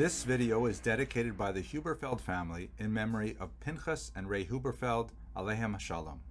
This video is dedicated by the Huberfeld family in memory of Pinchas and Ray Huberfeld, Alehem Shalom.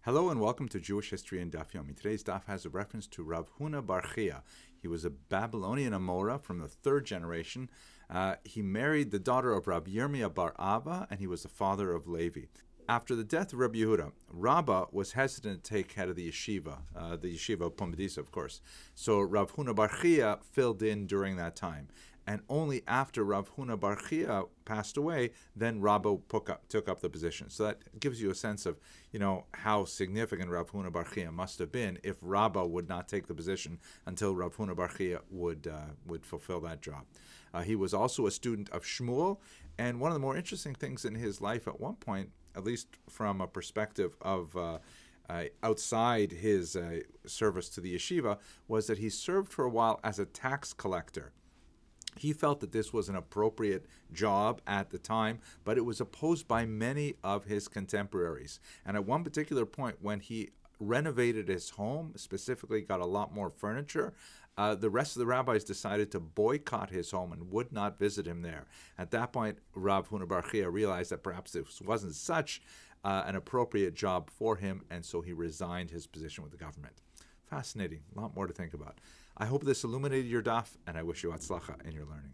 Hello and welcome to Jewish History in Daf Yomi. Today's daf has a reference to Rav Huna Bar Chia. He was a Babylonian Amora from the third generation. Uh, he married the daughter of Rav Yirmiyah Bar Abba, and he was the father of Levi. After the death of Rabbi Yehuda, Rabbah was hesitant to take head of the yeshiva, uh, the yeshiva of Pumbedisa, of course. So Rav Huna Bar Chia filled in during that time and only after Rav Huna Bar Chia passed away, then Rabbah took up, took up the position. So that gives you a sense of, you know, how significant Rav Huna Bar Chia must have been if Rabbah would not take the position until Rav Huna Bar Chia would uh, would fulfill that job. Uh, he was also a student of Shmuel, and one of the more interesting things in his life at one point, at least from a perspective of uh, uh, outside his uh, service to the yeshiva was that he served for a while as a tax collector. He felt that this was an appropriate job at the time, but it was opposed by many of his contemporaries. And at one particular point, when he renovated his home, specifically got a lot more furniture, uh, the rest of the rabbis decided to boycott his home and would not visit him there. At that point, Rav Huna Bar Chia realized that perhaps this wasn't such uh, an appropriate job for him, and so he resigned his position with the government. Fascinating. A lot more to think about. I hope this illuminated your daf, and I wish you atzlacha in your learning.